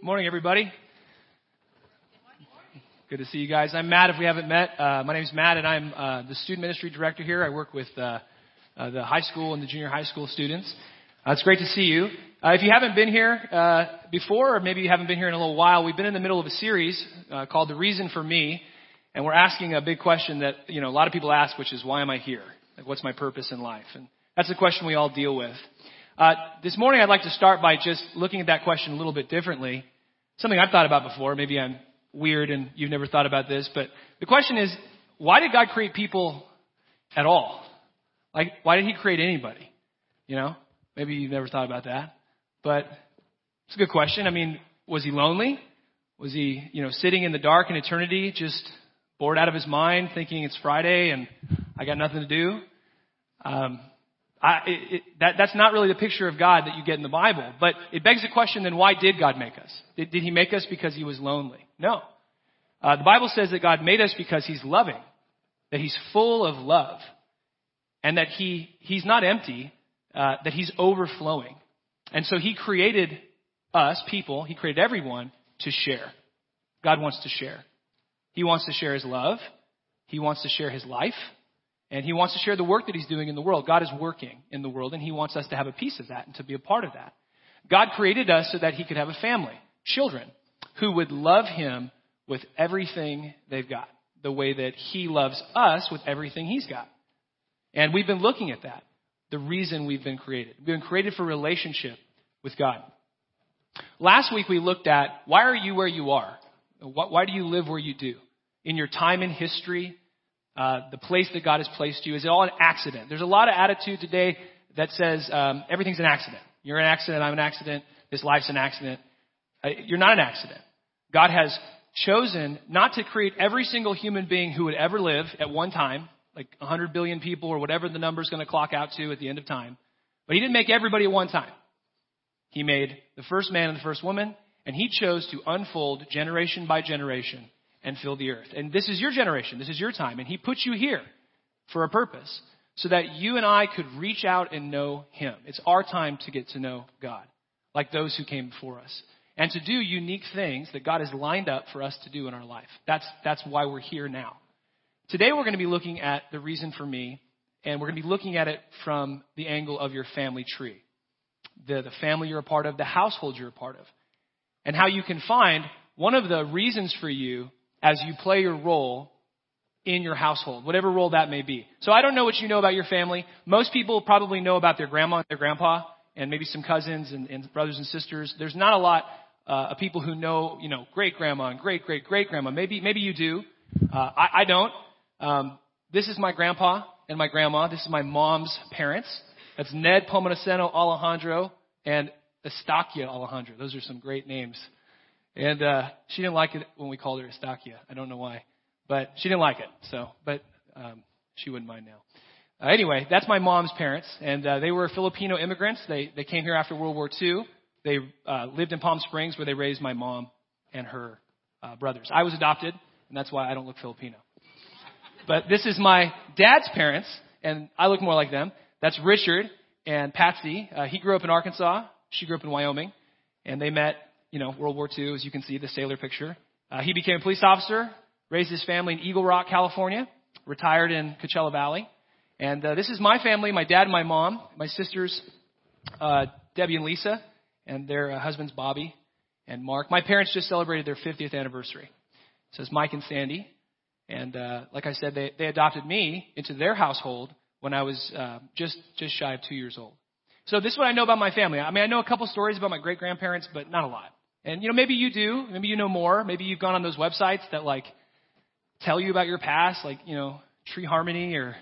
Morning, everybody. Good to see you guys. I'm Matt. If we haven't met, uh, my name is Matt, and I'm uh, the student ministry director here. I work with uh, uh, the high school and the junior high school students. Uh, it's great to see you. Uh, if you haven't been here before, or maybe you haven't been here in a little while, we've been in the middle of a series called "The Reason for Me," and we're asking a big question that you know a lot of people ask, which is, "Why am I here? Like, what's my purpose in life?" And that's a question we all deal with. Uh, this morning, I'd like to start by just looking at that question a little bit differently. Something I've thought about before. Maybe I'm weird and you've never thought about this, but the question is, why did God create people at all? Like, why did He create anybody? You know, maybe you've never thought about that, but it's a good question. I mean, was He lonely? Was He, you know, sitting in the dark in eternity, just bored out of his mind, thinking it's Friday and I got nothing to do? Um, That, that's not really the picture of God that you get in the Bible. But it begs the question then why did God make us? Did, did He make us because He was lonely? No. Uh, the Bible says that God made us because He's loving, that He's full of love, and that He, He's not empty, uh, that He's overflowing. And so He created us, people, He created everyone to share. God wants to share. He wants to share His love. He wants to share His life. And he wants to share the work that he's doing in the world. God is working in the world, and he wants us to have a piece of that and to be a part of that. God created us so that he could have a family, children, who would love him with everything they've got, the way that he loves us with everything he's got. And we've been looking at that, the reason we've been created. We've been created for relationship with God. Last week we looked at why are you where you are? Why do you live where you do? In your time in history, uh, the place that God has placed you? Is it all an accident? There's a lot of attitude today that says um, everything's an accident. You're an accident. I'm an accident. This life's an accident. Uh, you're not an accident. God has chosen not to create every single human being who would ever live at one time, like 100 billion people or whatever the number's going to clock out to at the end of time. But He didn't make everybody at one time. He made the first man and the first woman, and He chose to unfold generation by generation and fill the earth. And this is your generation. This is your time. And He put you here for a purpose so that you and I could reach out and know Him. It's our time to get to know God, like those who came before us. And to do unique things that God has lined up for us to do in our life. That's, that's why we're here now. Today we're going to be looking at the reason for me, and we're going to be looking at it from the angle of your family tree. The, the family you're a part of, the household you're a part of. And how you can find one of the reasons for you as you play your role in your household, whatever role that may be. So I don't know what you know about your family. Most people probably know about their grandma and their grandpa and maybe some cousins and, and brothers and sisters. There's not a lot uh, of people who know, you know, great grandma and great great great grandma. Maybe maybe you do. Uh, I, I don't. Um, this is my grandpa and my grandma. This is my mom's parents. That's Ned Pomonaceno Alejandro and Estaquia Alejandro. Those are some great names. And uh, she didn't like it when we called her Estaquia. I don't know why, but she didn't like it. So, but um, she wouldn't mind now. Uh, anyway, that's my mom's parents, and uh, they were Filipino immigrants. They they came here after World War II. They uh, lived in Palm Springs, where they raised my mom and her uh, brothers. I was adopted, and that's why I don't look Filipino. But this is my dad's parents, and I look more like them. That's Richard and Patsy. Uh, he grew up in Arkansas. She grew up in Wyoming, and they met you know, World War II, as you can see, the sailor picture. Uh, he became a police officer, raised his family in Eagle Rock, California, retired in Coachella Valley. And uh, this is my family, my dad and my mom, my sisters, uh, Debbie and Lisa, and their uh, husbands, Bobby and Mark. My parents just celebrated their 50th anniversary. So it's Mike and Sandy. And uh, like I said, they, they adopted me into their household when I was uh, just, just shy of two years old. So this is what I know about my family. I mean, I know a couple stories about my great grandparents, but not a lot. And you know, maybe you do, maybe you know more. Maybe you've gone on those websites that like tell you about your past, like, you know, Tree Harmony or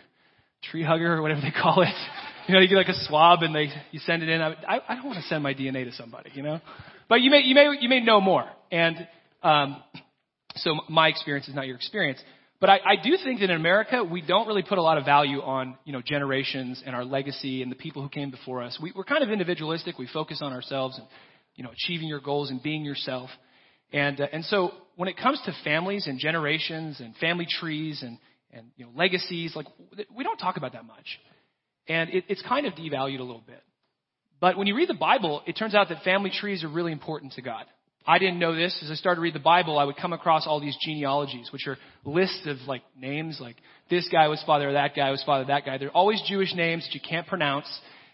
Tree Hugger or whatever they call it. You know, you get like a swab and they you send it in. I, I don't want to send my DNA to somebody, you know. But you may you may you may know more. And um, so my experience is not your experience. But I, I do think that in America we don't really put a lot of value on you know generations and our legacy and the people who came before us. We, we're kind of individualistic. We focus on ourselves and you know, achieving your goals and being yourself. And, uh, and so when it comes to families and generations and family trees and, and you know, legacies, like we don't talk about that much. And it, it's kind of devalued a little bit. But when you read the Bible, it turns out that family trees are really important to God. I didn't know this. As I started to read the Bible, I would come across all these genealogies, which are lists of like names, like this guy was father that guy was father that guy. They're always Jewish names that you can't pronounce,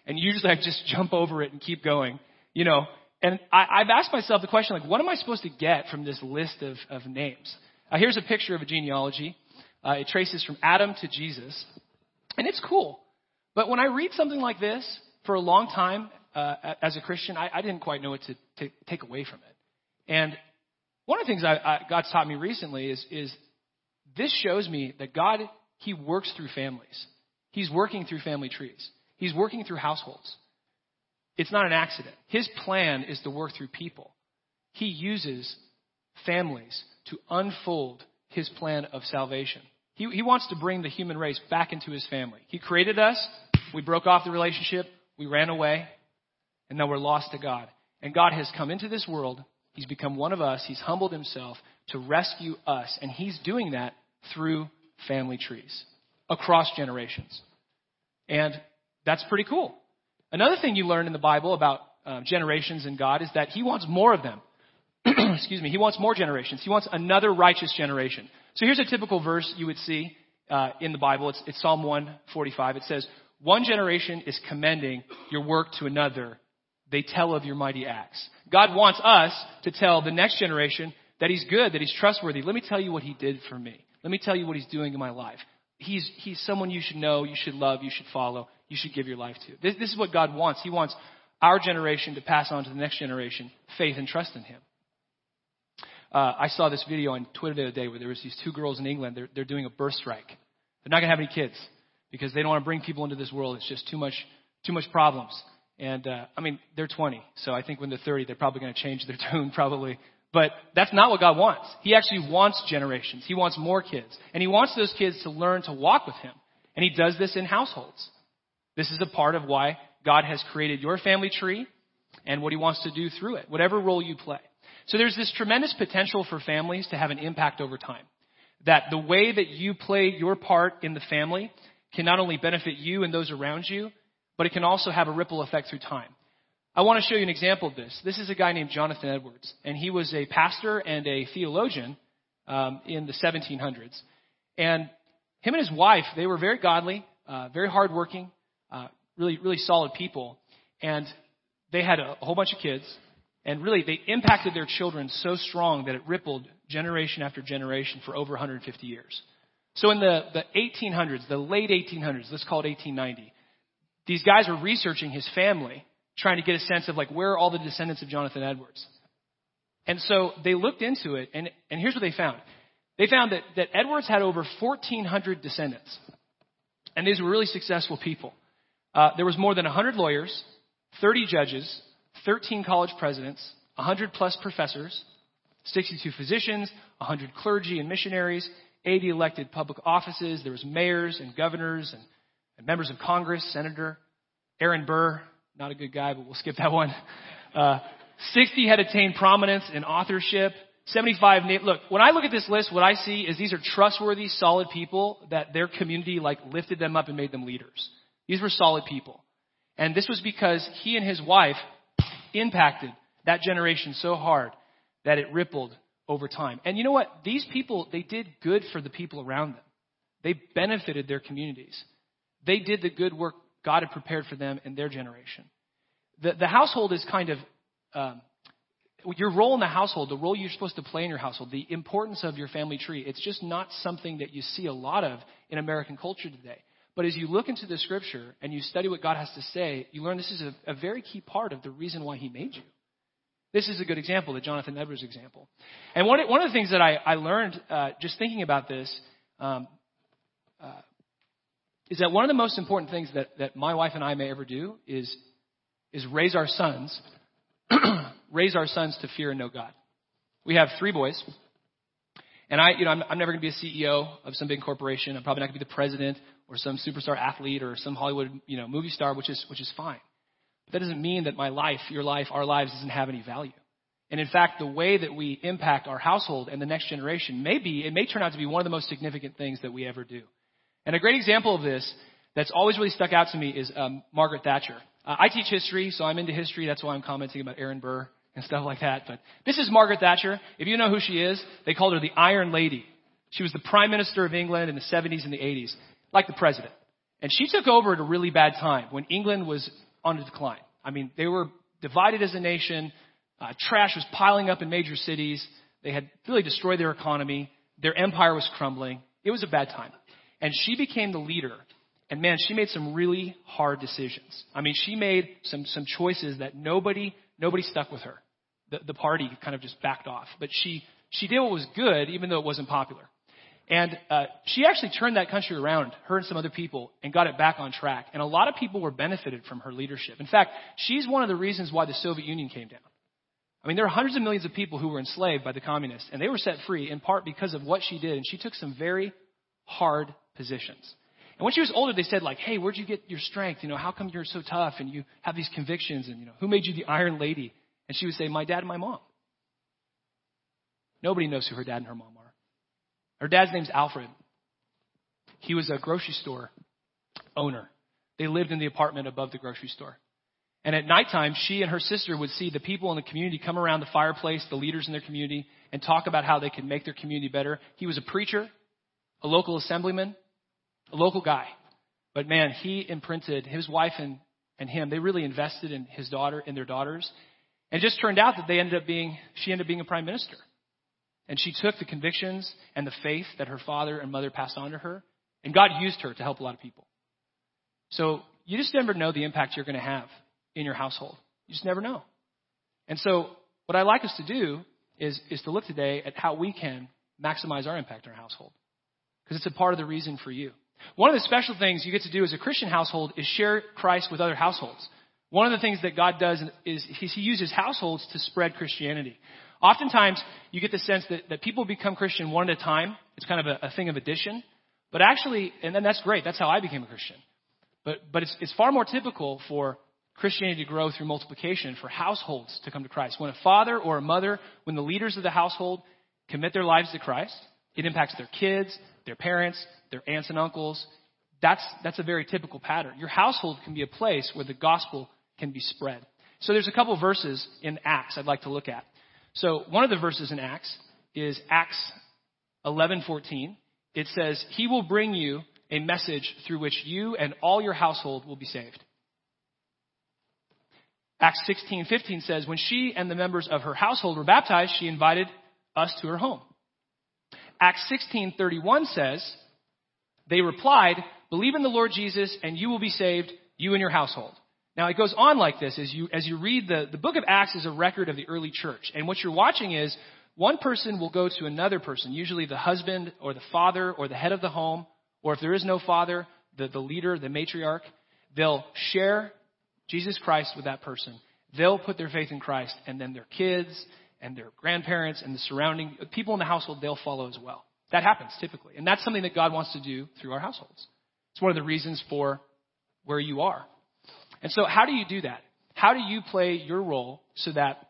and usually I just jump over it and keep going, you know. And I, I've asked myself the question, like, what am I supposed to get from this list of, of names? Uh, here's a picture of a genealogy. Uh, it traces from Adam to Jesus, and it's cool. But when I read something like this for a long time uh, as a Christian, I, I didn't quite know what to, to take away from it. And one of the things I, I, God's taught me recently is, is this shows me that God, He works through families. He's working through family trees. He's working through households. It's not an accident. His plan is to work through people. He uses families to unfold His plan of salvation. He, he wants to bring the human race back into His family. He created us. We broke off the relationship. We ran away. And now we're lost to God. And God has come into this world He's become one of us. He's humbled himself to rescue us. And he's doing that through family trees across generations. And that's pretty cool. Another thing you learn in the Bible about uh, generations and God is that he wants more of them. Excuse me. He wants more generations. He wants another righteous generation. So here's a typical verse you would see uh, in the Bible. It's, it's Psalm 145. It says, One generation is commending your work to another. They tell of your mighty acts. God wants us to tell the next generation that He's good, that He's trustworthy. Let me tell you what He did for me. Let me tell you what He's doing in my life. He's, he's someone you should know, you should love, you should follow, you should give your life to. This, this is what God wants. He wants our generation to pass on to the next generation faith and trust in Him. Uh, I saw this video on Twitter the other day where there was these two girls in England. They're, they're doing a birth strike. They're not going to have any kids because they don't want to bring people into this world. It's just too much, too much problems. And uh, I mean, they're 20, so I think when they're 30, they're probably going to change their tune, probably. But that's not what God wants. He actually wants generations. He wants more kids, and He wants those kids to learn to walk with Him. And He does this in households. This is a part of why God has created your family tree and what He wants to do through it, whatever role you play. So there's this tremendous potential for families to have an impact over time. That the way that you play your part in the family can not only benefit you and those around you, but it can also have a ripple effect through time. I want to show you an example of this. This is a guy named Jonathan Edwards, and he was a pastor and a theologian um, in the 1700s. And him and his wife, they were very godly, uh, very hardworking, uh, really, really solid people. And they had a, a whole bunch of kids, and really they impacted their children so strong that it rippled generation after generation for over 150 years. So in the, the 1800s, the late 1800s, let's call it 1890, these guys were researching his family, trying to get a sense of like where are all the descendants of Jonathan Edwards. And so they looked into it, and, and here's what they found. They found that, that Edwards had over 1,400 descendants. And these were really successful people. Uh, there was more than 100 lawyers, 30 judges, 13 college presidents, 100 plus professors, 62 physicians, 100 clergy and missionaries, 80 elected public offices. There was mayors and governors and and members of Congress, Senator Aaron Burr, not a good guy, but we'll skip that one. Uh, 60 had attained prominence in authorship. 75, look, when I look at this list, what I see is these are trustworthy, solid people that their community like lifted them up and made them leaders. These were solid people. And this was because he and his wife impacted that generation so hard that it rippled over time. And you know what? These people, they did good for the people around them. They benefited their communities. They did the good work God had prepared for them in their generation. The, the household is kind of um, your role in the household, the role you're supposed to play in your household, the importance of your family tree. It's just not something that you see a lot of in American culture today. But as you look into the scripture and you study what God has to say, you learn this is a, a very key part of the reason why He made you. This is a good example, the Jonathan Edwards example. And one, one of the things that I, I learned uh, just thinking about this um, uh, is that one of the most important things that, that my wife and I may ever do is, is raise our sons, raise our sons to fear and know God. We have three boys. And I, you know, I'm, I'm never going to be a CEO of some big corporation. I'm probably not going to be the president or some superstar athlete or some Hollywood, you know, movie star, which is, which is fine. But that doesn't mean that my life, your life, our lives doesn't have any value. And in fact, the way that we impact our household and the next generation may be, it may turn out to be one of the most significant things that we ever do. And a great example of this that's always really stuck out to me is um, Margaret Thatcher. Uh, I teach history, so I'm into history. That's why I'm commenting about Aaron Burr and stuff like that. But this is Margaret Thatcher. If you know who she is, they called her the Iron Lady. She was the Prime Minister of England in the 70s and the 80s, like the President. And she took over at a really bad time when England was on a decline. I mean, they were divided as a nation. Uh, trash was piling up in major cities. They had really destroyed their economy. Their empire was crumbling. It was a bad time. And she became the leader. And man, she made some really hard decisions. I mean, she made some, some choices that nobody, nobody stuck with her. The, the party kind of just backed off. But she, she did what was good, even though it wasn't popular. And uh, she actually turned that country around, her and some other people, and got it back on track. And a lot of people were benefited from her leadership. In fact, she's one of the reasons why the Soviet Union came down. I mean, there are hundreds of millions of people who were enslaved by the communists, and they were set free in part because of what she did. And she took some very hard positions. And when she was older, they said, like, hey, where'd you get your strength? You know, how come you're so tough and you have these convictions? And, you know, who made you the Iron Lady? And she would say, my dad and my mom. Nobody knows who her dad and her mom are. Her dad's name's Alfred. He was a grocery store owner. They lived in the apartment above the grocery store. And at nighttime, she and her sister would see the people in the community come around the fireplace, the leaders in their community, and talk about how they could make their community better. He was a preacher, a local assemblyman, a local guy. But man, he imprinted his wife and, and him. They really invested in his daughter and their daughters. And it just turned out that they ended up being, she ended up being a prime minister. And she took the convictions and the faith that her father and mother passed on to her, and God used her to help a lot of people. So you just never know the impact you're going to have in your household. You just never know. And so what I'd like us to do is, is to look today at how we can maximize our impact in our household. Because it's a part of the reason for you. One of the special things you get to do as a Christian household is share Christ with other households. One of the things that God does is he uses households to spread Christianity. Oftentimes, you get the sense that, that people become Christian one at a time. It's kind of a, a thing of addition. But actually, and then that's great. That's how I became a Christian. But, but it's, it's far more typical for Christianity to grow through multiplication, for households to come to Christ. When a father or a mother, when the leaders of the household commit their lives to Christ, it impacts their kids, their parents, their aunts and uncles. That's, that's a very typical pattern. Your household can be a place where the gospel can be spread. So there's a couple verses in Acts I'd like to look at. So one of the verses in Acts is Acts 11:14. It says, "He will bring you a message through which you and all your household will be saved." Acts 16:15 says, "When she and the members of her household were baptized, she invited us to her home." Acts 16:31 says, "They replied, "Believe in the Lord Jesus and you will be saved, you and your household." Now it goes on like this as you, as you read the, the book of Acts is a record of the early church. And what you're watching is one person will go to another person, usually the husband or the father or the head of the home, or if there is no father, the, the leader, the matriarch. They'll share Jesus Christ with that person. They'll put their faith in Christ, and then their kids and their grandparents and the surrounding people in the household, they'll follow as well. That happens typically. And that's something that God wants to do through our households. It's one of the reasons for where you are. And so, how do you do that? How do you play your role so that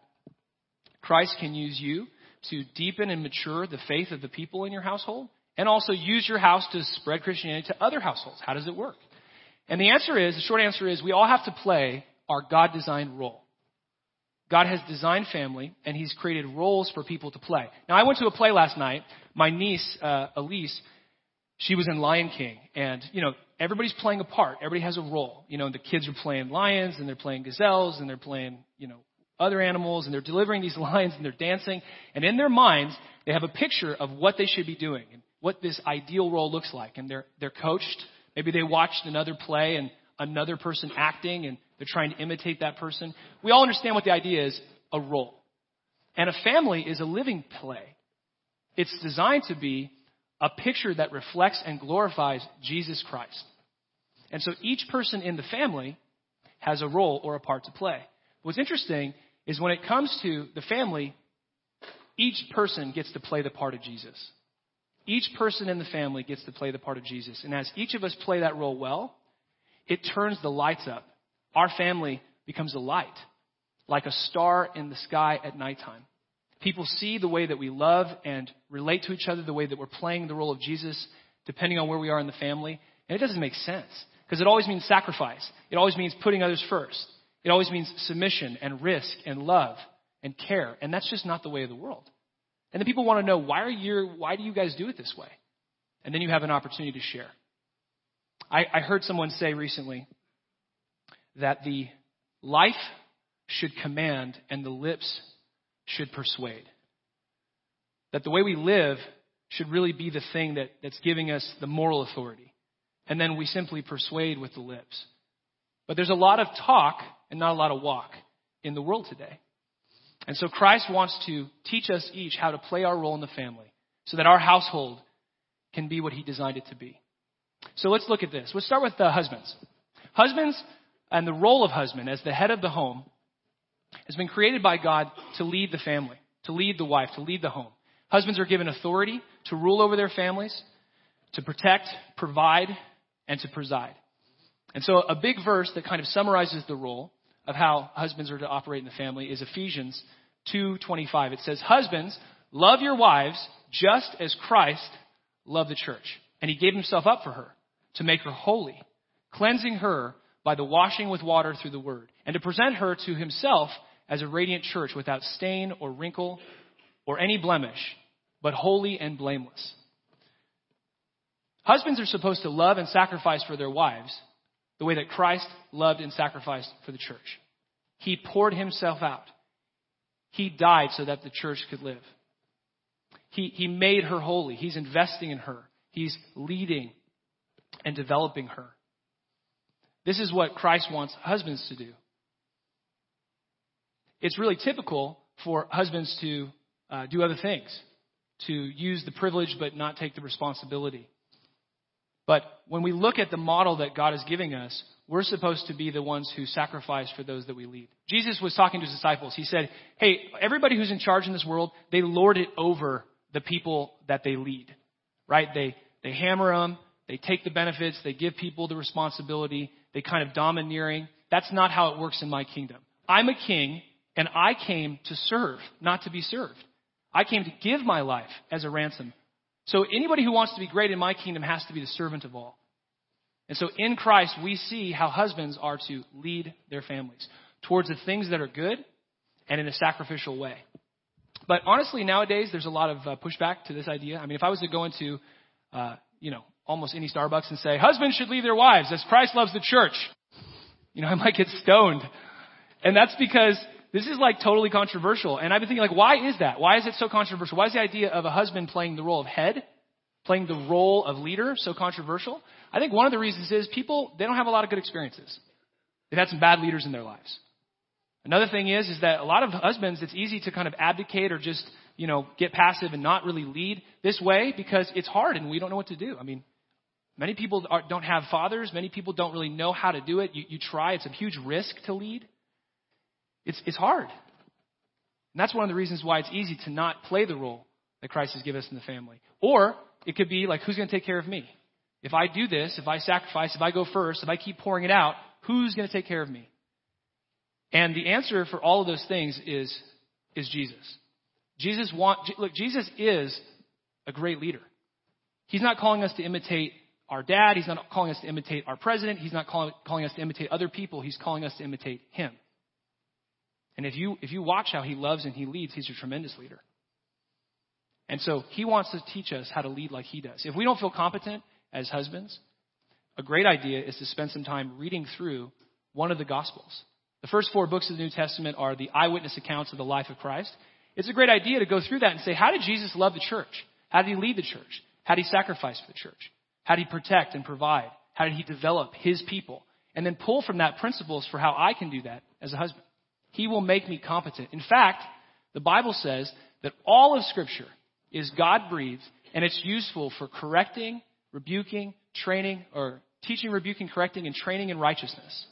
Christ can use you to deepen and mature the faith of the people in your household? And also use your house to spread Christianity to other households. How does it work? And the answer is, the short answer is, we all have to play our God designed role. God has designed family, and He's created roles for people to play. Now, I went to a play last night. My niece, uh, Elise, she was in Lion King, and you know everybody's playing a part. Everybody has a role. You know, the kids are playing lions, and they're playing gazelles, and they're playing you know other animals, and they're delivering these lines, and they're dancing, and in their minds they have a picture of what they should be doing and what this ideal role looks like, and they're they're coached. Maybe they watched another play and another person acting, and they're trying to imitate that person. We all understand what the idea is: a role, and a family is a living play. It's designed to be a picture that reflects and glorifies Jesus Christ. And so each person in the family has a role or a part to play. What's interesting is when it comes to the family, each person gets to play the part of Jesus. Each person in the family gets to play the part of Jesus. And as each of us play that role well, it turns the lights up. Our family becomes a light, like a star in the sky at nighttime. People see the way that we love and relate to each other, the way that we're playing the role of Jesus, depending on where we are in the family. And it doesn't make sense because it always means sacrifice. It always means putting others first. It always means submission and risk and love and care. And that's just not the way of the world. And then people want to know why are you why do you guys do it this way? And then you have an opportunity to share. I, I heard someone say recently that the life should command and the lips should persuade. That the way we live should really be the thing that, that's giving us the moral authority. And then we simply persuade with the lips. But there's a lot of talk and not a lot of walk in the world today. And so Christ wants to teach us each how to play our role in the family so that our household can be what he designed it to be. So let's look at this. Let's start with the husbands. Husbands and the role of husband as the head of the home has been created by God to lead the family, to lead the wife, to lead the home. Husbands are given authority to rule over their families, to protect, provide, and to preside. And so a big verse that kind of summarizes the role of how husbands are to operate in the family is Ephesians 2:25. It says, "Husbands, love your wives just as Christ loved the church, and he gave himself up for her to make her holy, cleansing her by the washing with water through the word, and to present her to himself as a radiant church without stain or wrinkle or any blemish, but holy and blameless." Husbands are supposed to love and sacrifice for their wives the way that Christ loved and sacrificed for the church. He poured himself out. He died so that the church could live. He, he made her holy. He's investing in her. He's leading and developing her. This is what Christ wants husbands to do. It's really typical for husbands to uh, do other things, to use the privilege but not take the responsibility. But when we look at the model that God is giving us, we're supposed to be the ones who sacrifice for those that we lead. Jesus was talking to his disciples. He said, Hey, everybody who's in charge in this world, they lord it over the people that they lead. Right? They, they hammer them. They take the benefits. They give people the responsibility. They kind of domineering. That's not how it works in my kingdom. I'm a king and I came to serve, not to be served. I came to give my life as a ransom so anybody who wants to be great in my kingdom has to be the servant of all. And so in Christ, we see how husbands are to lead their families towards the things that are good and in a sacrificial way. But honestly, nowadays, there's a lot of uh, pushback to this idea. I mean, if I was to go into, uh, you know, almost any Starbucks and say, husbands should leave their wives as Christ loves the church, you know, I might get stoned. And that's because this is like totally controversial. And I've been thinking like, why is that? Why is it so controversial? Why is the idea of a husband playing the role of head, playing the role of leader so controversial? I think one of the reasons is people, they don't have a lot of good experiences. They've had some bad leaders in their lives. Another thing is, is that a lot of husbands, it's easy to kind of abdicate or just, you know, get passive and not really lead this way because it's hard and we don't know what to do. I mean, many people are, don't have fathers. Many people don't really know how to do it. You, you try. It's a huge risk to lead. It's, it's hard. And that's one of the reasons why it's easy to not play the role that Christ has given us in the family. Or it could be like, who's going to take care of me? If I do this, if I sacrifice, if I go first, if I keep pouring it out, who's going to take care of me? And the answer for all of those things is, is Jesus. Jesus want, look, Jesus is a great leader. He's not calling us to imitate our dad. He's not calling us to imitate our president. He's not calling, calling us to imitate other people. He's calling us to imitate him. And if you, if you watch how he loves and he leads, he's a tremendous leader. And so he wants to teach us how to lead like he does. If we don't feel competent as husbands, a great idea is to spend some time reading through one of the Gospels. The first four books of the New Testament are the eyewitness accounts of the life of Christ. It's a great idea to go through that and say, how did Jesus love the church? How did he lead the church? How did he sacrifice for the church? How did he protect and provide? How did he develop his people? And then pull from that principles for how I can do that as a husband. He will make me competent. In fact, the Bible says that all of Scripture is God breathed and it's useful for correcting, rebuking, training, or teaching, rebuking, correcting, and training in righteousness.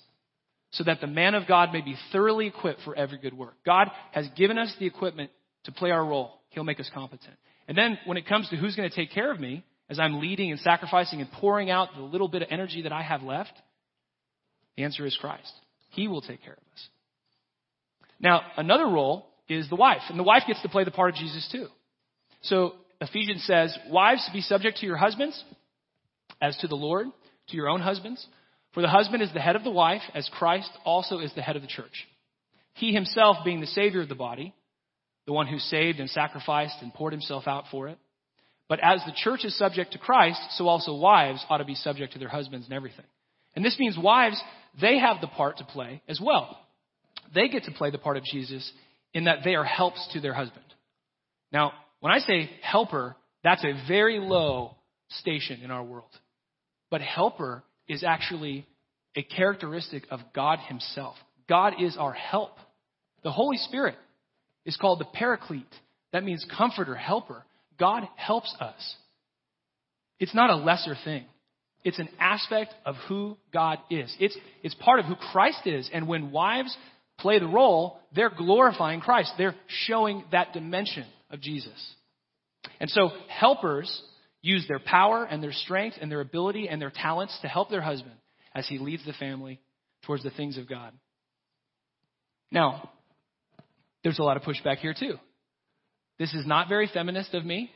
So that the man of God may be thoroughly equipped for every good work. God has given us the equipment to play our role. He'll make us competent. And then when it comes to who's going to take care of me, as I'm leading and sacrificing and pouring out the little bit of energy that I have left, the answer is Christ. He will take care of us. Now, another role is the wife, and the wife gets to play the part of Jesus too. So Ephesians says, Wives, be subject to your husbands as to the Lord, to your own husbands. For the husband is the head of the wife, as Christ also is the head of the church. He himself being the Savior of the body. the one who saved and sacrificed and poured himself out for it. But as the church is subject to Christ, so also wives ought to be subject to their husbands and everything. And this means wives, they have the part to play as well. They get to play the part of Jesus in that they are helps to their husband. Now, when I say helper, that's a very low station in our world. But helper is actually a characteristic of God Himself. God is our help. The Holy Spirit is called the Paraclete. That means comforter, helper. God helps us. It's not a lesser thing. It's an aspect of who God is. It's, it's part of who Christ is. And when wives play the role, they're glorifying Christ. They're showing that dimension of Jesus. And so helpers use their power and their strength and their ability and their talents to help their husband as he leads the family towards the things of God. Now, there's a lot of pushback here too. This is not very feminist of me,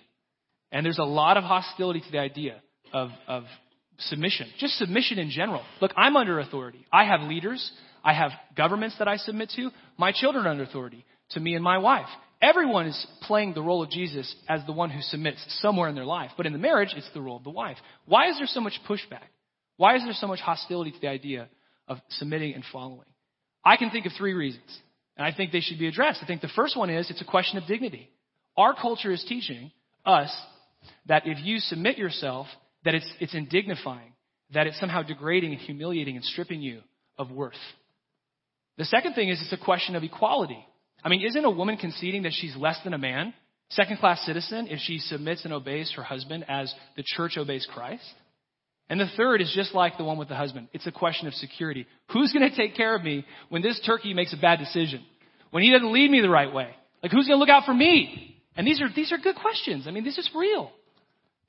and there's a lot of hostility to the idea of, of submission, just submission in general. Look, I'm under authority. I have leaders. I have governments that I submit to. My children are under authority to me and my wife. Everyone is playing the role of Jesus as the one who submits somewhere in their life. But in the marriage, it's the role of the wife. Why is there so much pushback? Why is there so much hostility to the idea of submitting and following? I can think of three reasons, and I think they should be addressed. I think the first one is it's a question of dignity. Our culture is teaching us that if you submit yourself, that it's, it's indignifying, that it's somehow degrading and humiliating and stripping you of worth. The second thing is it's a question of equality. I mean, isn't a woman conceding that she's less than a man? Second class citizen if she submits and obeys her husband as the church obeys Christ? And the third is just like the one with the husband. It's a question of security. Who's going to take care of me when this turkey makes a bad decision? When he doesn't lead me the right way? Like who's going to look out for me? And these are, these are good questions. I mean, this is real.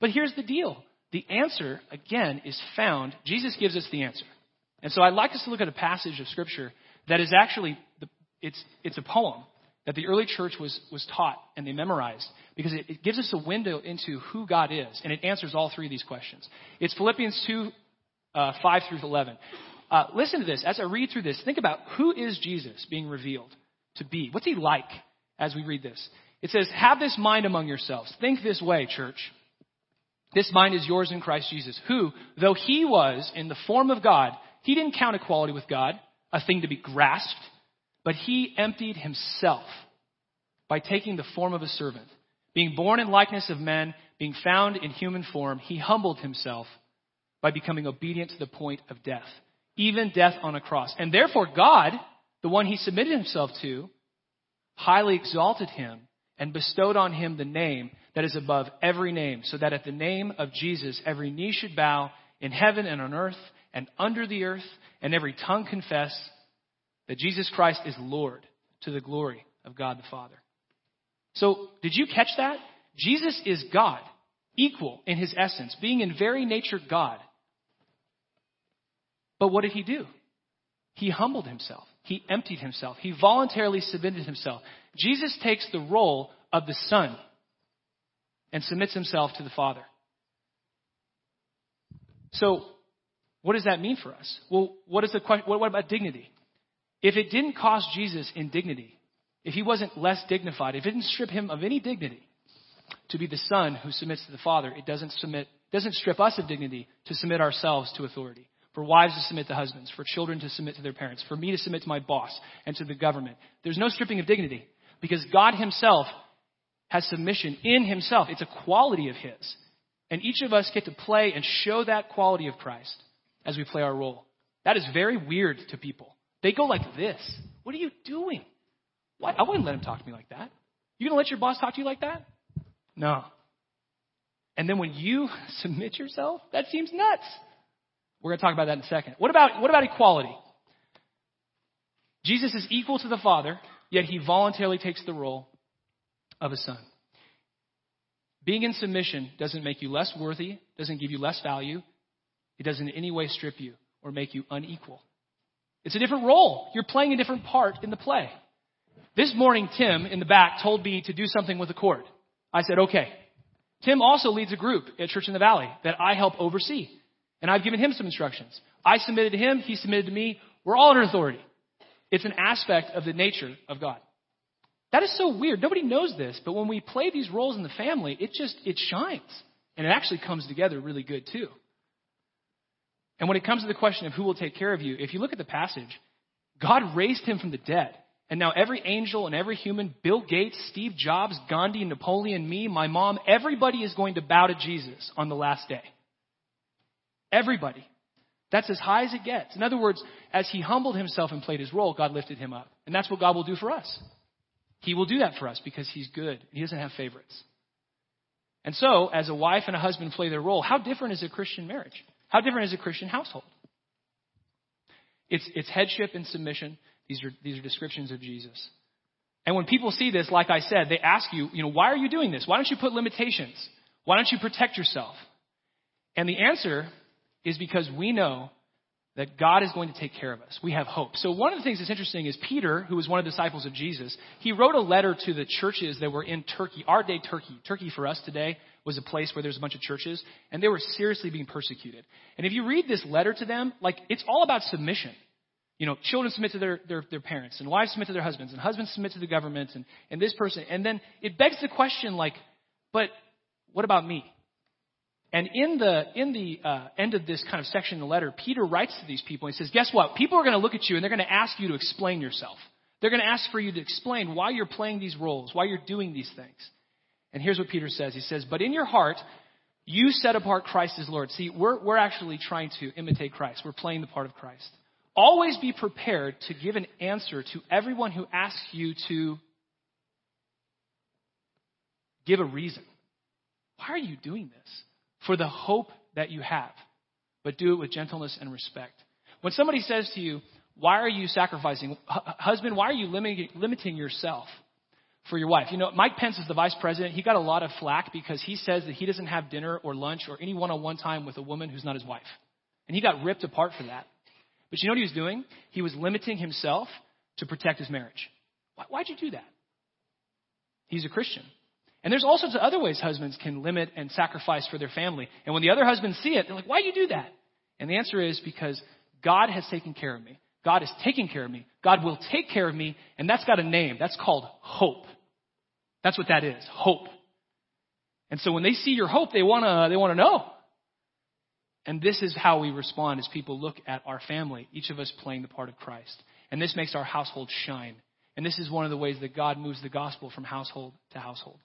But here's the deal. The answer, again, is found. Jesus gives us the answer. And so I'd like us to look at a passage of scripture that is actually the, it's, it's a poem that the early church was, was taught and they memorized because it, it gives us a window into who God is and it answers all three of these questions. It's Philippians 2, uh, 5 through 11. Uh, listen to this. As I read through this, think about who is Jesus being revealed to be? What's he like as we read this? It says, Have this mind among yourselves. Think this way, church. This mind is yours in Christ Jesus, who, though he was in the form of God, he didn't count equality with God a thing to be grasped but he emptied himself by taking the form of a servant. Being born in likeness of men, being found in human form, he humbled himself by becoming obedient to the point of death, even death on a cross. And therefore, God, the one he submitted himself to, highly exalted him and bestowed on him the name that is above every name, so that at the name of Jesus every knee should bow in heaven and on earth and under the earth, and every tongue confess that Jesus Christ is Lord to the glory of God the Father. So, did you catch that? Jesus is God, equal in his essence, being in very nature God. But what did he do? He humbled himself. He emptied himself. He voluntarily submitted himself. Jesus takes the role of the Son and submits himself to the Father. So, what does that mean for us? Well, what is the question? What about dignity? If it didn't cost Jesus indignity, if he wasn't less dignified, if it didn't strip him of any dignity to be the son who submits to the father, it doesn't submit, doesn't strip us of dignity to submit ourselves to authority. For wives to submit to husbands, for children to submit to their parents, for me to submit to my boss and to the government. There's no stripping of dignity because God himself has submission in himself. It's a quality of his. And each of us get to play and show that quality of Christ as we play our role. That is very weird to people. They go like this. What are you doing? What? I wouldn't let him talk to me like that. You gonna let your boss talk to you like that? No. And then when you submit yourself, that seems nuts. We're going to talk about that in a second. What about, what about equality? Jesus is equal to the Father, yet he voluntarily takes the role of a son. Being in submission doesn't make you less worthy, doesn't give you less value, it doesn't in any way strip you or make you unequal. It's a different role. You're playing a different part in the play. This morning, Tim in the back told me to do something with the cord. I said, okay. Tim also leads a group at Church in the Valley that I help oversee. And I've given him some instructions. I submitted to him, he submitted to me. We're all under authority. It's an aspect of the nature of God. That is so weird. Nobody knows this, but when we play these roles in the family, it just it shines. And it actually comes together really good too. And when it comes to the question of who will take care of you, if you look at the passage, God raised him from the dead. And now every angel and every human, Bill Gates, Steve Jobs, Gandhi, Napoleon, me, my mom, everybody is going to bow to Jesus on the last day. Everybody. That's as high as it gets. In other words, as he humbled himself and played his role, God lifted him up. And that's what God will do for us. He will do that for us because he's good. He doesn't have favorites. And so, as a wife and a husband play their role, how different is a Christian marriage? How different is a Christian household? It's, it's headship and submission. These are, these are descriptions of Jesus. And when people see this, like I said, they ask you, you know, why are you doing this? Why don't you put limitations? Why don't you protect yourself? And the answer is because we know that God is going to take care of us. We have hope. So one of the things that's interesting is Peter, who was one of the disciples of Jesus, he wrote a letter to the churches that were in Turkey, our day Turkey. Turkey for us today was a place where there's a bunch of churches, and they were seriously being persecuted. And if you read this letter to them, like it's all about submission. You know, children submit to their, their, their parents, and wives submit to their husbands, and husbands submit to the government, and, and this person. And then it begs the question, like, but what about me? And in the, in the uh, end of this kind of section in the letter, Peter writes to these people. And he says, Guess what? People are going to look at you and they're going to ask you to explain yourself. They're going to ask for you to explain why you're playing these roles, why you're doing these things. And here's what Peter says He says, But in your heart, you set apart Christ as Lord. See, we're, we're actually trying to imitate Christ. We're playing the part of Christ. Always be prepared to give an answer to everyone who asks you to give a reason. Why are you doing this? For the hope that you have, but do it with gentleness and respect. When somebody says to you, Why are you sacrificing? husband, why are you limiting, yourself for your wife? You know, Mike Pence is the vice president. He got a lot of flack because he says that he doesn't have dinner or lunch or any one on one time with a woman who's not his wife. And he got ripped apart for that. But you know what he was doing? He was limiting himself to protect his marriage. Why, why'd you do that? He's a Christian. And there's all sorts of other ways husbands can limit and sacrifice for their family. And when the other husbands see it, they're like, why do you do that? And the answer is because God has taken care of me. God is taking care of me. God will take care of me. And that's got a name. That's called hope. That's what that is. Hope. And so when they see your hope, they wanna, they wanna know. And this is how we respond as people look at our family, each of us playing the part of Christ. And this makes our household shine. And this is one of the ways that God moves the gospel from household to household.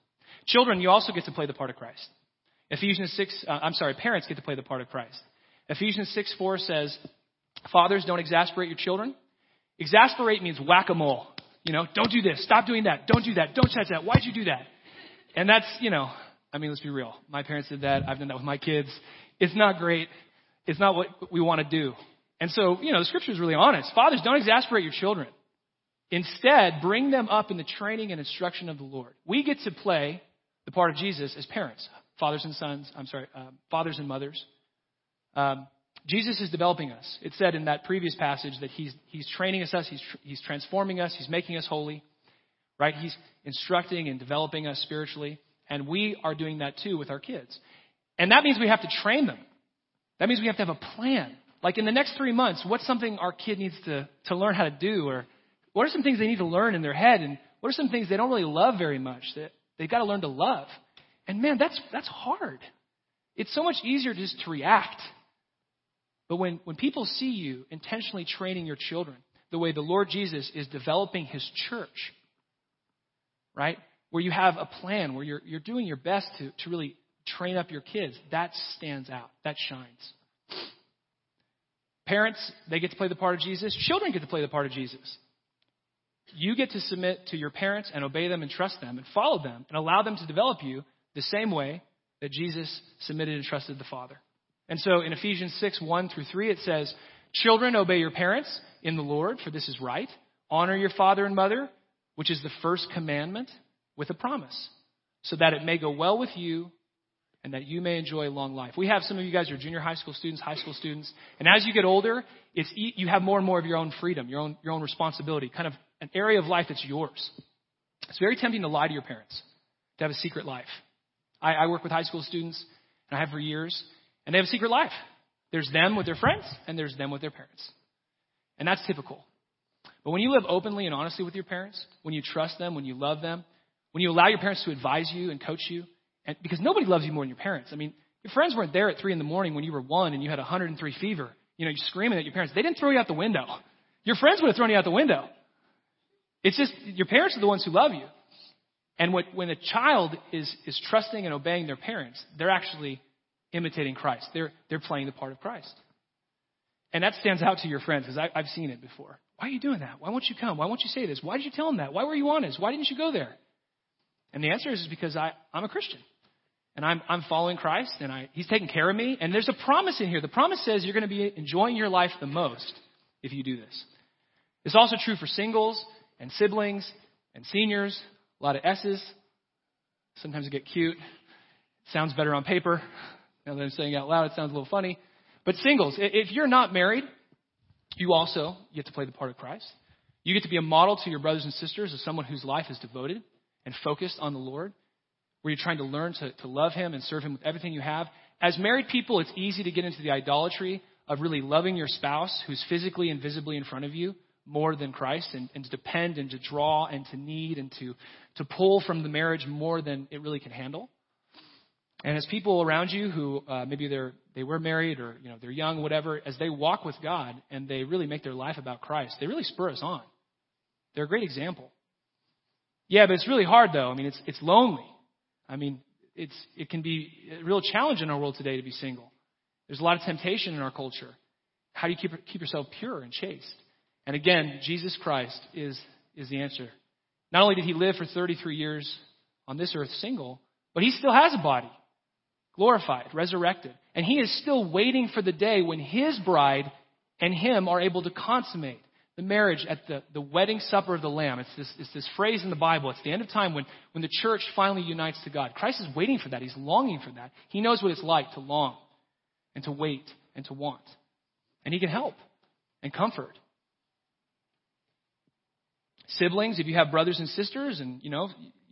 Children, you also get to play the part of Christ. Ephesians 6, uh, I'm sorry, parents get to play the part of Christ. Ephesians 6 4 says, Fathers, don't exasperate your children. Exasperate means whack a mole. You know, don't do this, stop doing that, don't do that, don't touch that. Why'd you do that? And that's, you know, I mean, let's be real. My parents did that. I've done that with my kids. It's not great. It's not what we want to do. And so, you know, the scripture is really honest. Fathers, don't exasperate your children. Instead, bring them up in the training and instruction of the Lord. We get to play the part of Jesus as parents, fathers and sons, I'm sorry, uh, fathers and mothers. Um, Jesus is developing us. It said in that previous passage that he's, he's training us, he's, he's transforming us, he's making us holy, right? He's instructing and developing us spiritually. And we are doing that too with our kids. And that means we have to train them. That means we have to have a plan. Like in the next three months, what's something our kid needs to, to learn how to do? Or what are some things they need to learn in their head? And what are some things they don't really love very much that they've got to learn to love? And man, that's, that's hard. It's so much easier just to react. But when, when people see you intentionally training your children the way the Lord Jesus is developing his church, right? Where you have a plan, where you're, you're doing your best to, to really train up your kids, that stands out. That shines. Parents, they get to play the part of Jesus. Children get to play the part of Jesus. You get to submit to your parents and obey them and trust them and follow them and allow them to develop you the same way that Jesus submitted and trusted the Father. And so in Ephesians 6, 1 through 3, it says, Children, obey your parents in the Lord, for this is right. Honor your father and mother, which is the first commandment, with a promise, so that it may go well with you and that you may enjoy a long life. We have some of you guys are junior high school students, high school students, and as you get older, it's you have more and more of your own freedom, your own your own responsibility, kind of an area of life that's yours. It's very tempting to lie to your parents, to have a secret life. I, I work with high school students, and I have for years, and they have a secret life. There's them with their friends, and there's them with their parents, and that's typical. But when you live openly and honestly with your parents, when you trust them, when you love them, when you allow your parents to advise you and coach you, and because nobody loves you more than your parents. I mean, your friends weren't there at three in the morning when you were one and you had 103 fever. You know, you're screaming at your parents. They didn't throw you out the window. Your friends would have thrown you out the window. It's just your parents are the ones who love you. And what, when a child is, is trusting and obeying their parents, they're actually imitating Christ. They're, they're playing the part of Christ. And that stands out to your friends because I've seen it before. Why are you doing that? Why won't you come? Why won't you say this? Why did you tell him that? Why were you honest? Why didn't you go there? And the answer is, is because I, I'm a Christian. And I'm, I'm following Christ, and I, He's taking care of me. And there's a promise in here. The promise says you're going to be enjoying your life the most if you do this. It's also true for singles and siblings and seniors. A lot of S's. Sometimes it get cute. Sounds better on paper. Now that I'm saying out loud, it sounds a little funny. But singles, if you're not married, you also get to play the part of Christ. You get to be a model to your brothers and sisters as someone whose life is devoted and focused on the Lord, where you're trying to learn to, to love Him and serve Him with everything you have. As married people, it's easy to get into the idolatry of really loving your spouse who's physically and visibly in front of you more than Christ and, and to depend and to draw and to need and to, to pull from the marriage more than it really can handle. And as people around you who uh, maybe they're they were married or you know they're young, whatever, as they walk with God and they really make their life about Christ, they really spur us on. They're a great example. Yeah, but it's really hard though. I mean, it's it's lonely. I mean, it's it can be a real challenge in our world today to be single. There's a lot of temptation in our culture. How do you keep keep yourself pure and chaste? And again, Jesus Christ is is the answer. Not only did he live for 33 years on this earth single, but he still has a body, glorified, resurrected. And he is still waiting for the day when his bride and him are able to consummate the marriage at the, the wedding supper of the Lamb. It's this, it's this phrase in the Bible. It's the end of time when, when the church finally unites to God. Christ is waiting for that. He's longing for that. He knows what it's like to long and to wait and to want. And he can help and comfort. Siblings, if you have brothers and sisters, and you know,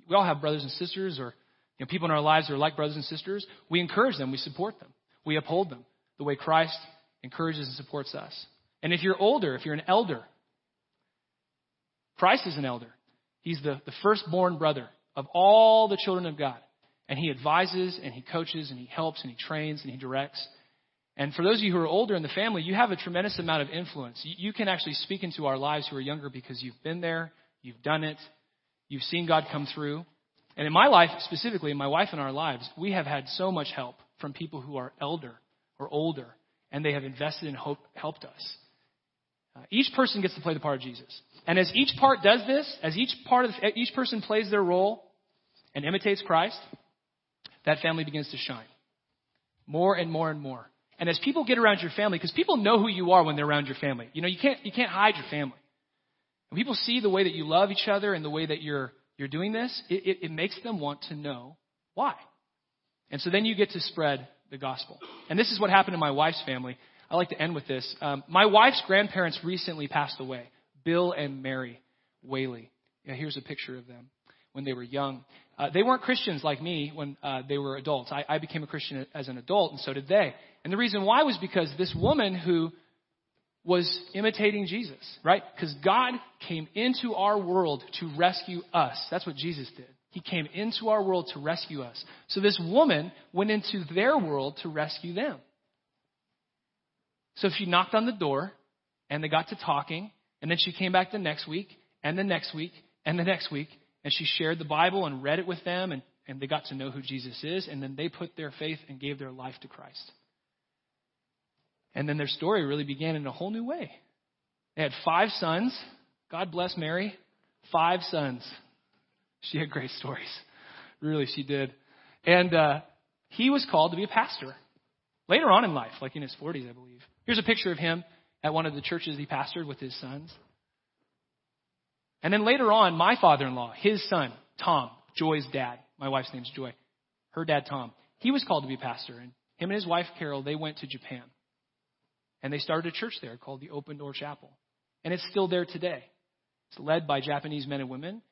we all have brothers and sisters or you know, people in our lives that are like brothers and sisters, we encourage them, we support them, we uphold them the way Christ encourages and supports us. And if you're older, if you're an elder, Christ is an elder. He's the, the firstborn brother of all the children of God. And he advises and he coaches and he helps and he trains and he directs. And for those of you who are older in the family, you have a tremendous amount of influence. You can actually speak into our lives who are younger because you've been there, you've done it, you've seen God come through. And in my life, specifically, in my wife and our lives, we have had so much help from people who are elder or older, and they have invested and hope, helped us. Uh, each person gets to play the part of Jesus. And as each part does this, as each part of the, each person plays their role and imitates Christ, that family begins to shine more and more and more. And as people get around your family, because people know who you are when they're around your family. You know, you can't you can't hide your family. When people see the way that you love each other and the way that you're you're doing this, it, it, it makes them want to know why. And so then you get to spread the gospel. And this is what happened in my wife's family. I like to end with this. Um, my wife's grandparents recently passed away, Bill and Mary Whaley. Yeah, here's a picture of them when they were young. Uh, they weren't Christians like me when uh, they were adults. I, I became a Christian as an adult, and so did they. And the reason why was because this woman who was imitating Jesus, right? Because God came into our world to rescue us. That's what Jesus did. He came into our world to rescue us. So this woman went into their world to rescue them. So she knocked on the door and they got to talking and then she came back the next week and the next week and the next week and she shared the Bible and read it with them and, and they got to know who Jesus is and then they put their faith and gave their life to Christ. And then their story really began in a whole new way. They had five sons. God bless Mary. Five sons. She had great stories. Really, she did. And uh, he was called to be a pastor later on in life, like in his 40s, I believe. Here's a picture of him at one of the churches he pastored with his sons. And then later on, my father in law, his son, Tom, Joy's dad, my wife's name's Joy, her dad, Tom, he was called to be a pastor. And him and his wife, Carol, they went to Japan. And they started a church there called the Open Door Chapel. And it's still there today. It's led by Japanese men and women.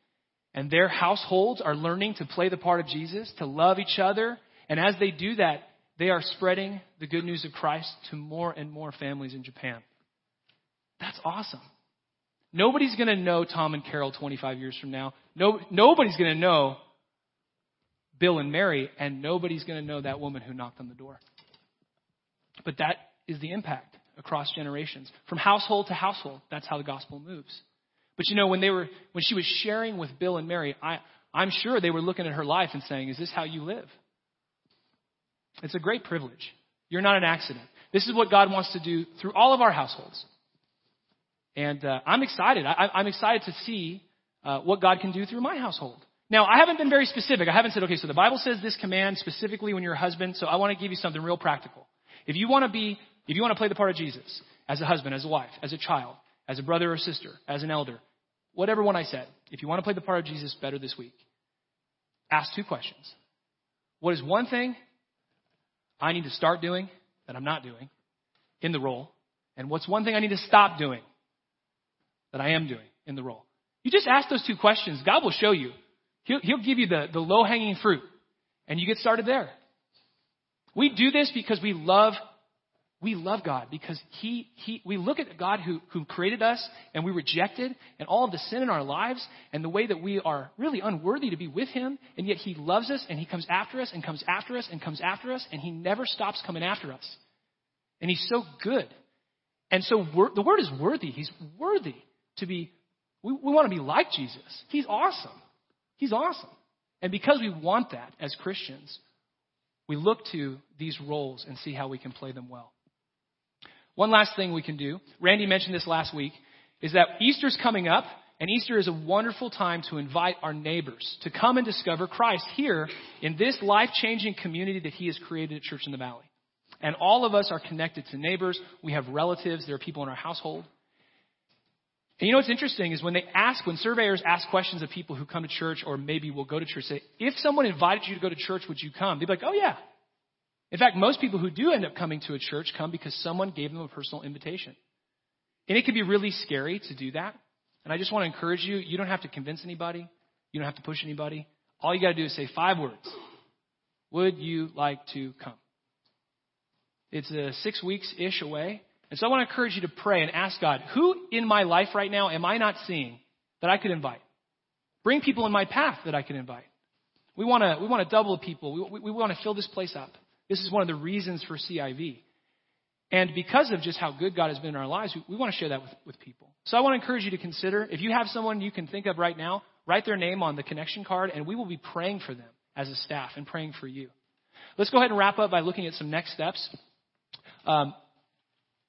And their households are learning to play the part of Jesus, to love each other. And as they do that, they are spreading the good news of Christ to more and more families in Japan. That's awesome. Nobody's going to know Tom and Carol 25 years from now. No, nobody's going to know Bill and Mary, and nobody's going to know that woman who knocked on the door. But that is the impact across generations. From household to household, that's how the gospel moves. But you know, when they were when she was sharing with Bill and Mary, I, I'm sure they were looking at her life and saying, Is this how you live? It's a great privilege. You're not an accident. This is what God wants to do through all of our households. And uh, I'm excited. I, I'm excited to see uh, what God can do through my household. Now, I haven't been very specific. I haven't said, okay, so the Bible says this command specifically when you're a husband, so I want to give you something real practical. If you want to be, if you want to play the part of Jesus, as a husband, as a wife, as a child, as a brother or sister, as an elder, whatever one I said, if you want to play the part of Jesus better this week, ask two questions. What is one thing I need to start doing that I'm not doing in the role? And what's one thing I need to stop doing that I am doing in the role? You just ask those two questions. God will show you. He'll, he'll give you the, the low hanging fruit and you get started there. We do this because we love we love God because he, he, we look at God who, who created us and we rejected and all of the sin in our lives and the way that we are really unworthy to be with Him and yet He loves us and He comes after us and comes after us and comes after us and He never stops coming after us. And He's so good. And so the word is worthy. He's worthy to be, we, we want to be like Jesus. He's awesome. He's awesome. And because we want that as Christians, we look to these roles and see how we can play them well. One last thing we can do, Randy mentioned this last week, is that Easter's coming up, and Easter is a wonderful time to invite our neighbors to come and discover Christ here in this life changing community that He has created at Church in the Valley. And all of us are connected to neighbors. We have relatives. There are people in our household. And you know what's interesting is when they ask, when surveyors ask questions of people who come to church or maybe will go to church, say, if someone invited you to go to church, would you come? They'd be like, oh yeah, in fact, most people who do end up coming to a church come because someone gave them a personal invitation. And it can be really scary to do that. And I just want to encourage you, you don't have to convince anybody. You don't have to push anybody. All you got to do is say five words. Would you like to come? It's a six weeks ish away. And so I want to encourage you to pray and ask God, who in my life right now am I not seeing that I could invite? Bring people in my path that I can invite. We want to, we want to double people. We, we, we want to fill this place up. This is one of the reasons for CIV. And because of just how good God has been in our lives, we, we want to share that with, with people. So I want to encourage you to consider if you have someone you can think of right now, write their name on the connection card, and we will be praying for them as a staff and praying for you. Let's go ahead and wrap up by looking at some next steps. Um,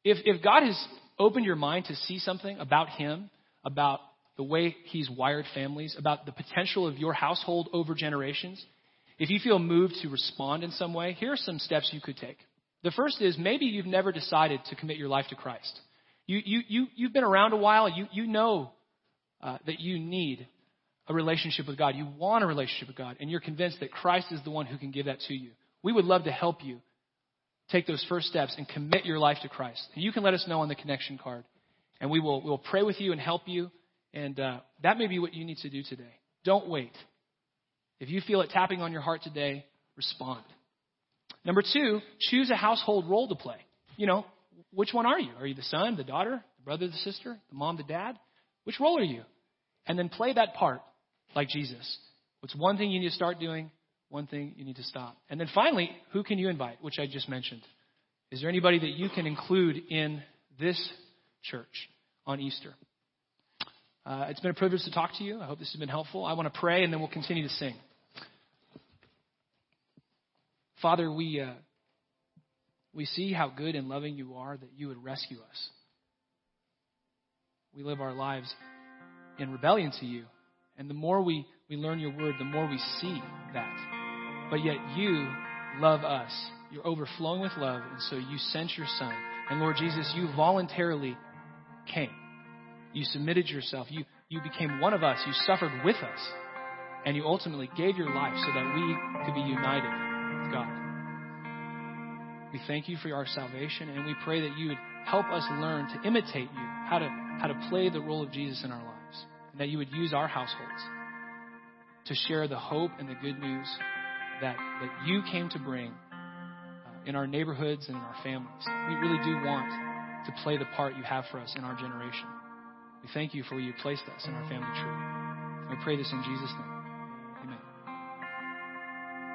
if, if God has opened your mind to see something about Him, about the way He's wired families, about the potential of your household over generations, if you feel moved to respond in some way, here are some steps you could take. The first is maybe you've never decided to commit your life to Christ. You, you, you, you've been around a while. You, you know uh, that you need a relationship with God. You want a relationship with God, and you're convinced that Christ is the one who can give that to you. We would love to help you take those first steps and commit your life to Christ. And you can let us know on the connection card, and we will we'll pray with you and help you. And uh, that may be what you need to do today. Don't wait. If you feel it tapping on your heart today, respond. Number two, choose a household role to play. You know, which one are you? Are you the son, the daughter, the brother, the sister, the mom, the dad? Which role are you? And then play that part like Jesus. What's one thing you need to start doing? One thing you need to stop. And then finally, who can you invite, which I just mentioned? Is there anybody that you can include in this church on Easter? Uh, it's been a privilege to talk to you. I hope this has been helpful. I want to pray and then we'll continue to sing. Father, we, uh, we see how good and loving you are that you would rescue us. We live our lives in rebellion to you. And the more we, we learn your word, the more we see that. But yet you love us. You're overflowing with love, and so you sent your son. And Lord Jesus, you voluntarily came. You submitted yourself. You, you became one of us. You suffered with us. And you ultimately gave your life so that we could be united God. We thank you for our salvation, and we pray that you would help us learn to imitate you, how to, how to play the role of Jesus in our lives, and that you would use our households to share the hope and the good news that, that you came to bring uh, in our neighborhoods and in our families. We really do want to play the part you have for us in our generation. We thank you for where you placed us in our family tree. I pray this in Jesus' name.